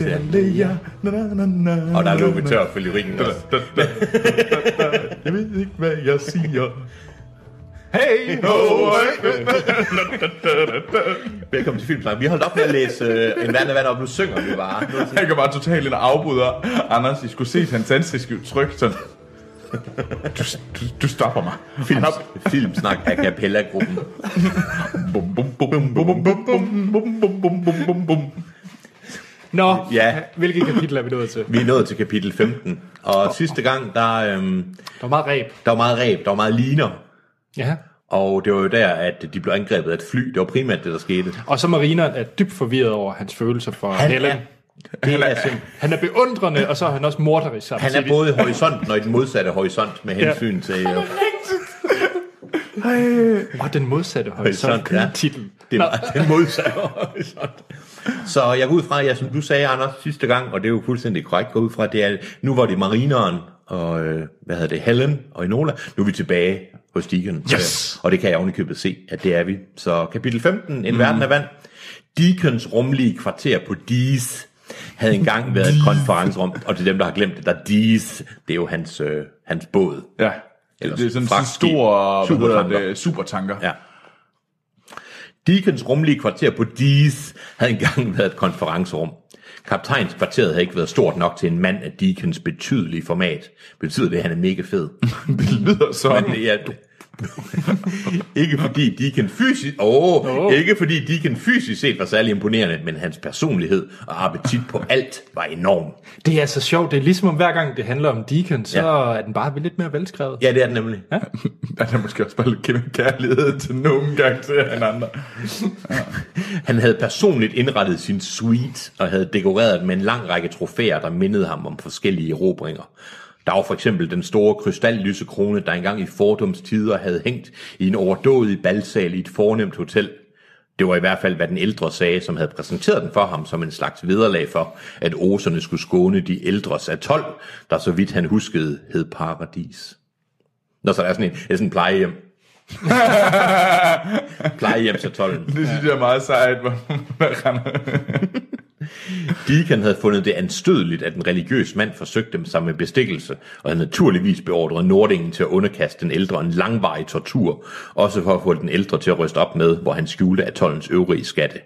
Til na, Og der er løbet tør for lyrikken også. Jeg ved ikke, hvad jeg siger. Hey ho! Velkommen til Filmsnak. Vi holdt op med at læse øh, En vand af vand, og nu synger vi bare. Er Jeg kan bare totalt en afbryder. Anders, I skulle se hans ansigtsudtryk sådan. Du, du, du stopper mig. Films, Filmsnak a cappella-gruppen. Bum, bum, bum, bum, bum, bum, bum, bum, bum, bum, bum, bum, bum. Nå, Ja. hvilket kapitel er vi nået til? Vi er nået til kapitel 15. Og sidste gang, der, øhm, Der var meget ræb. der var meget ræb, der var meget liner. Ja. Og det var jo der, at de blev angrebet af et fly. Det var primært det, der skete. Og så marineren er dybt forvirret over hans følelser for Han Helen. er, det er simpelthen, Han er beundrende, og så er han også morderisk han er både i horisonten og i den modsatte horisont med hensyn ja. til... Øh, Og den modsatte horisont. Horisont, ja. Titel. det var den modsatte horisont. Så jeg går ud fra, ja, som du sagde, Anders, sidste gang, og det er jo fuldstændig korrekt, går ud fra, det er, nu var det marineren, og øh, hvad hedder det, Helen og Enola. Nu er vi tilbage hos Deacon. Yes. Og det kan jeg ovenikøbet se, at det er vi. Så kapitel 15, En mm. verden af vand. Deacons rumlige kvarter på Dees havde engang været et konferencerum, og til dem, der har glemt det, der Dees, det er jo hans, øh, hans båd. Ja. Ellers Det er sådan en stor Supertanker. det, supertanker. Ja. Deacons rumlige kvarter på Dees havde engang været et konferencerum. Kaptajns kvarteret havde ikke været stort nok til en mand af Deacons betydelige format. Betyder det, at han er mega fed? Det lyder sådan. Men det er, ikke fordi Deacon fysisk, oh, oh. ikke fordi Deacon fysisk set var særlig imponerende, men hans personlighed og appetit på alt var enorm. Det er så sjovt. Det er ligesom om hver gang det handler om Deacon, så Ja. er den bare lidt mere velskrevet. Ja, det er det nemlig. Ja. Der er måske også bare lidt kærlighed til nogen karakterer end andre. Han havde personligt indrettet sin suite og havde dekoreret den med en lang række trofæer, der mindede ham om forskellige erobringer. Der var for eksempel den store krystallyse krone, der engang i Fordums tider havde hængt i en overdådig balsal i et fornemt hotel. Det var i hvert fald, hvad den ældre sagde, som havde præsenteret den for ham som en slags vederlag for, at oserne skulle skåne de ældres atol, der så vidt han huskede hed paradis. Nå, så der er sådan en, er sådan en plejehjem. Plejehjemsatollen. Det synes jeg er meget sejt. hvor man render. Deacon havde fundet det anstødeligt, at en religiøs mand forsøgte dem sammen med bestikkelse, og havde naturligvis beordret Nordingen til at underkaste den ældre en langvarig tortur, også for at få den ældre til at ryste op med, hvor han skjulte atollens øvrige skatte.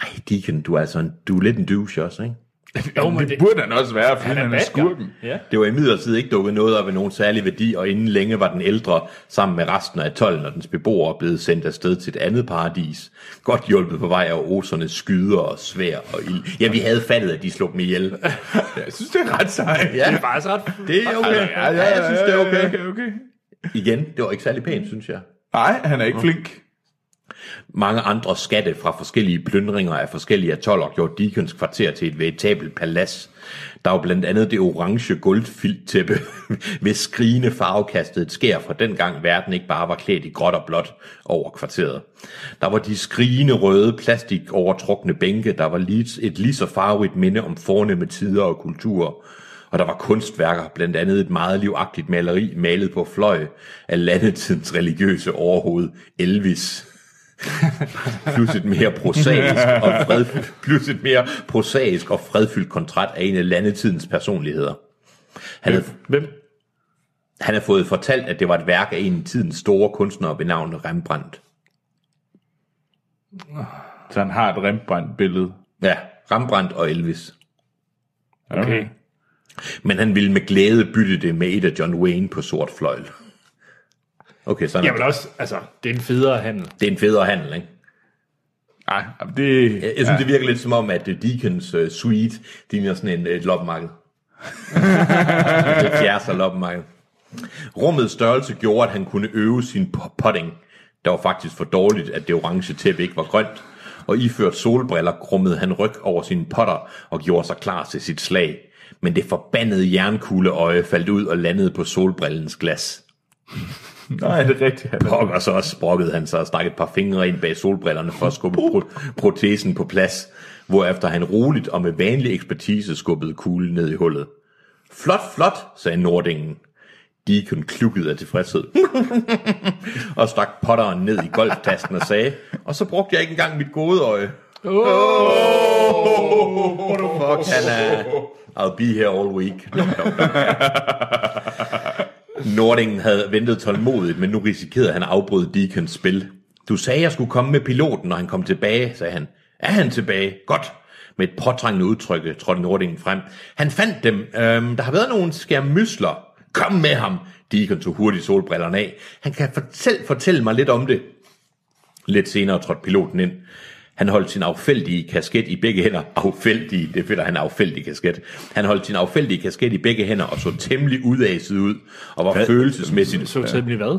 Ej, Deacon, du er, altså en, du er lidt en douche også, ikke? Jo, men Det burde han også være, fordi han er, bad guy. skurken. Ja. Det var imidlertid ikke dukket noget op ved nogen særlig værdi, og inden længe var den ældre sammen med resten af atollen og dens beboere blevet sendt afsted til et andet paradis. Godt hjulpet på vej af osernes skyder og svær og ild. Ja, vi havde fattet, at de slog dem ihjel. Jeg synes, det er ret sejt. Ja, Det er faktisk ret. det er okay. Ja, ja, Ja, jeg synes, det er okay. okay, okay. Igen, det var ikke særlig pænt, synes jeg. Nej, han er ikke flink. Mange andre skatte fra forskellige plyndringer af forskellige atoller gjorde Deacons kvarter til et veritabelt palads. Der var blandt andet det orange guldfilttæppe, hvis skrigende farve kastede et skær fra dengang verden ikke bare var klædt i gråt og blåt over kvarteret. Der var de skrigende røde plastik overtrukne bænke, der var et lige så farverigt minde om fornemme tider og kulturer. Og der var kunstværker, blandt andet et meget livagtigt maleri malet på fløj af landetidens religiøse overhoved Elvis plus et mere prosaisk og fredfyldt, plus et mere prosaisk og fredfyldt kontrat af en af landetidens personligheder. Han havde, Hvem? han havde fået fortalt, at det var et værk af en af tidens store kunstnere ved navn Rembrandt. Så han har et Rembrandt-billede. Ja, Rembrandt og Elvis. Okay. Men han ville med glæde bytte det med et af John Wayne på sort fløjl. Okay, sådan Jeg er vil det. også, altså, det er en federe handel. Det er en federe handel, ikke? Ej, det... Jeg, jeg synes, ja. det virker lidt som om, at uh, Deacons uh, Suite, de ligner sådan en, et loppemarked. det fjerde sig loppemarked. Rummets størrelse gjorde, at han kunne øve sin po- potting. Der var faktisk for dårligt, at det orange tæppe ikke var grønt. Og iført solbriller krummede han ryg over sine potter og gjorde sig klar til sit slag. Men det forbandede jernkugleøje faldt ud og landede på solbrillens glas. Nej, det er rigtigt. Han Pokker så også brokkede han sig og stak et par fingre ind bag solbrillerne for at skubbe pro- protesen på plads, hvorefter han roligt og med vanlig ekspertise skubbede kuglen ned i hullet. Flot, flot, sagde Nordingen. Deacon klukkede af tilfredshed. og stak potteren ned i golftasken og sagde, og så brugte jeg ikke engang mit gode øje. Oh, fuck, han er... I'll be here all week. Dum, dum, dum. Nordingen havde ventet tålmodigt, men nu risikerede han at afbryde Deacons spil. Du sagde, jeg skulle komme med piloten, når han kom tilbage, sagde han. Er han tilbage? Godt. Med et påtrængende udtryk eh, trådte Nordingen frem. Han fandt dem. Øhm, der har været nogle skærmysler. Kom med ham. Deacon tog hurtigt solbrillerne af. Han kan selv fortælle mig lidt om det. Lidt senere trådte piloten ind. Han holdt sin affældige kasket i begge hænder. Affældige, det føler han er affældig kasket. Han holdt sin affældige kasket i begge hænder og så temmelig udaset ud, og var følelsesmæssigt Så temmelig hvad?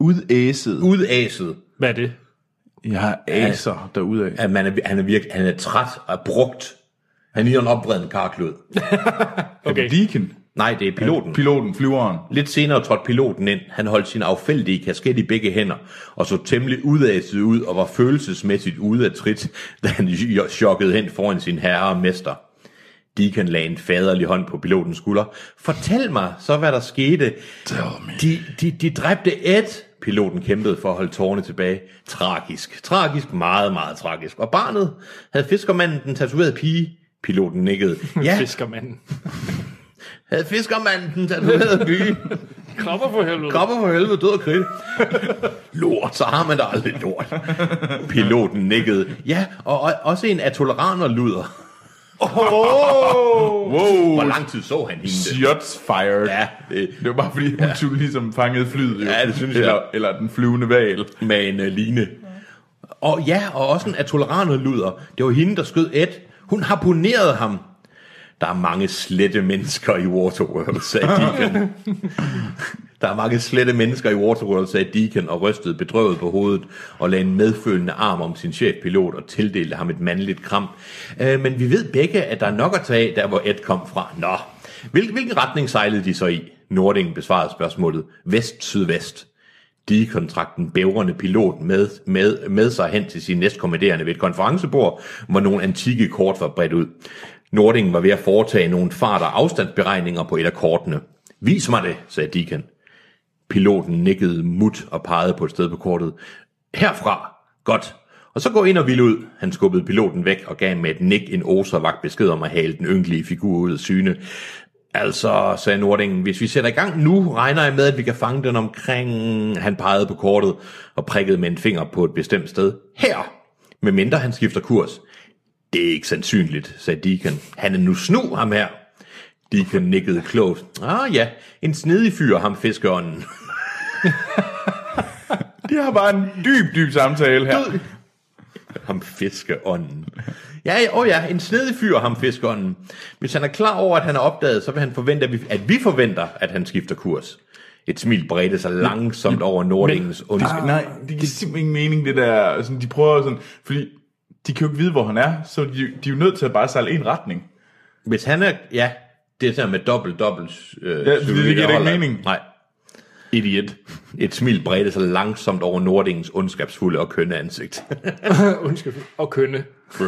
Udæset. udaset. Hvad er det? Jeg har aser derudad. At man er, han, er virkelig, han er træt og brugt. Han ligner en opbredende karklud. Okay. Deacon. Nej, det er piloten. Piloten, flyveren. Lidt senere trådte piloten ind. Han holdt sin affældige kasket i begge hænder, og så temmelig udaset ud, og var følelsesmæssigt ude af trit, da han chokkede hen foran sin herre og mester. Deacon lagde en faderlig hånd på pilotens skulder. Fortæl mig så, hvad der skete. De, de, de dræbte Ed. Piloten kæmpede for at holde tårne tilbage. Tragisk. Tragisk. Meget, meget tragisk. Og barnet havde fiskermanden den tatoverede pige. Piloten nikkede. Ja, Fiskermanden. Havde fiskermanden den tatoverede pige. Kropper for helvede. Kopper for helvede, død og kridt. Lort, så har man da aldrig lort. Piloten nikkede. Ja, og, og også en atoleraner luder. Wow. Hvor lang tid så han hende? Shots fired. Ja, det, Det var bare fordi, hun ja. ligesom fangede flyet. Jo. Ja, det synes jeg. eller, Eller den flyvende val. med en uh, line. Og ja, og også en atoleraner luder. Det var hende, der skød Ed. Hun harponerede ham. Der er mange slette mennesker i Waterworld, sagde Deacon. Der er mange slette mennesker i Waterworld, sagde Deacon og rystede bedrøvet på hovedet og lagde en medfølende arm om sin chefpilot og tildelte ham et mandligt kram. Øh, men vi ved begge, at der er nok at tage, der hvor Ed kom fra. Nå, Hvil, hvilken retning sejlede de så i? Nordingen besvarede spørgsmålet. Vest-sydvest. Deacon trak den bævrende pilot med, med, med sig hen til sin næstkommanderende ved et konferencebord, hvor nogle antikke kort var bredt ud. Nordingen var ved at foretage nogle fart- og afstandsberegninger på et af kortene. Vis mig det, sagde Deacon. Piloten nikkede mut og pegede på et sted på kortet. Herfra. Godt. Og så gå ind og vil ud. Han skubbede piloten væk og gav med et nik en oservagt besked om at hale den ynkelige figur ud af syne. Altså, sagde Nordingen, hvis vi sætter i gang nu, regner jeg med, at vi kan fange den omkring... Han pegede på kortet og prikkede med en finger på et bestemt sted. Her! Med mindre han skifter kurs. Det er ikke sandsynligt, sagde Deacon. Han er nu snu, ham her. Deacon nikkede klogt. Ah ja, en snedig fyr, ham fiskeånden. De har bare en dyb, dyb samtale her. ham fiskeånden. Ja, ja, åh ja, en snedig fyr, ham fiskeånden. Hvis han er klar over, at han er opdaget, så vil han forvente, at vi, at vi forventer, at han skifter kurs. Et smil bredte sig langsomt over Nordingens ondskab. Nej, nej, det giver simpelthen ingen mening, det der. Sådan, de prøver sådan, fordi de kan jo ikke vide, hvor han er, så de, de er jo nødt til at bare sejle en retning. Hvis han er, ja, det er sådan med dobbelt, dobbelt øh, Ja, det giver da ikke mening. Nej. Idiot. Et smil bredte sig langsomt over Nordingens ondskabsfulde og kønne ansigt. Undskyld. Og kønne.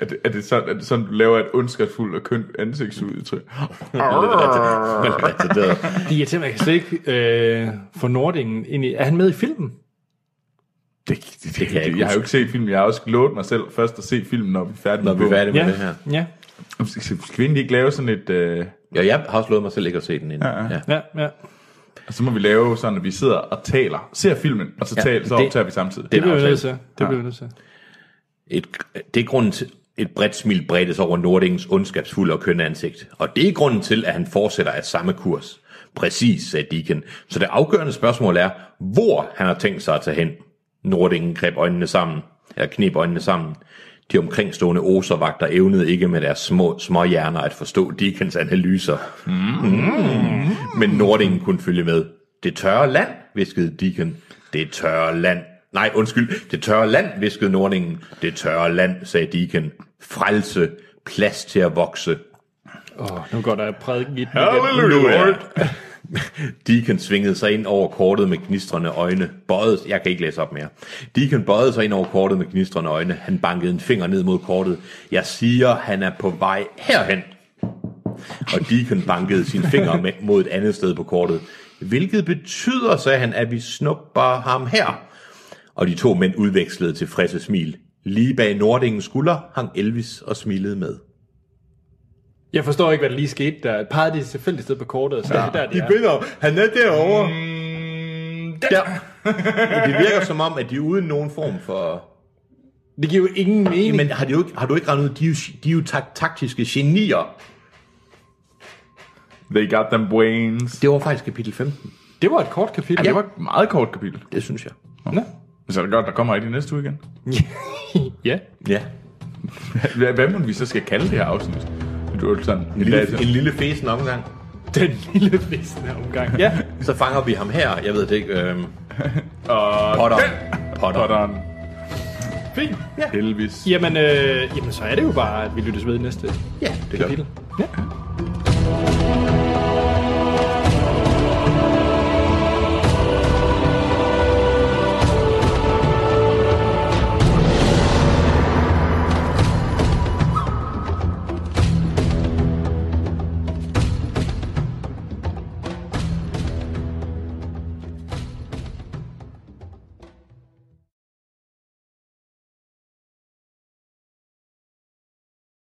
Er det, er det, sådan, er det sådan, du laver et ondskabsfuldt og kønt ansigtsudtryk? Retarderet. De irriterer mig, jeg kan slet ikke øh, få Nordingen ind i... Er han med i filmen? Det, det, det, kan jeg ikke jeg har jo ikke set filmen. Jeg har også lovet mig selv først at se filmen, når vi er færdige Når med vi er færdige med det her. ja. Skal, vi egentlig ikke lave sådan et... Øh, Ja, jeg har også lovet mig selv ikke at se den inden. Ja, ja. Ja, ja. og så må vi lave sådan, at vi sidder og taler, ser filmen, og så, Ja, taler, så det- optager vi samtidig. Det en bliver vi nødt til. Det bliver vi nødt til. Et, det er grunden til, Et bredt smil bredtes over Nordingens ondskabsfulde og kønne ansigt. Og det er grunden til, at han fortsætter af samme kurs. Præcis, sagde Deacon. Så det afgørende spørgsmål er, hvor han har tænkt sig at tage hen. Nordingen greb øjnene sammen, eller knep øjnene sammen. De omkringstående oservagter evnede ikke med deres små, små hjerner at forstå Deacons analyser. Mm. Men Nordingen kunne følge med. Det tørre land, viskede Deacon. Det tørre land. Nej, undskyld. Det tørre land, viskede Nordingen. Det tørre land, sagde Deacon. Frelse. Plads til at vokse. Åh, oh, nu går der prædiken i den Halleluja. Deacon svingede sig ind over kortet med gnistrende øjne. Bøjede, jeg kan ikke læse op mere. Deacon bøjede sig ind over kortet med gnistrende øjne. Han bankede en finger ned mod kortet. Jeg siger, han er på vej herhen. Og Deacon bankede sin finger med, mod et andet sted på kortet. Hvilket betyder, sagde han, at vi snupper ham her. Og de to mænd udvekslede til friske smil. Lige bag Nordingens skulder hang Elvis og smilede med. Jeg forstår ikke, hvad der lige skete der. Pegede de selvfølgelig sted på kortet, så ja. det er der, de, er. vinder. Han er derovre. Mm, der. det virker som om, at de er uden nogen form for... Det giver jo ingen mening. Men har, de jo ikke, har du ikke regnet ud, de er jo, de er jo tak, taktiske genier. They got them brains. Det var faktisk kapitel 15. Det var et kort kapitel. Ja, det var et meget kort kapitel. Det synes jeg. Nå. Så er det godt, der kommer ikke i næste uge igen. ja. Ja. Hvad må vi så skal kalde det her afsnit? Du er sådan En lille, en lille fesen omgang. Den lille visne omgang. Ja. Så fanger vi ham her. Jeg ved det ikke. Øhm, og Potter. Potter. Potteren. Fint. Ja. Elvis. Jamen, øh, jamen, så er det jo bare, at vi lyttes ved i næste Ja, det gør kapitel. Ja.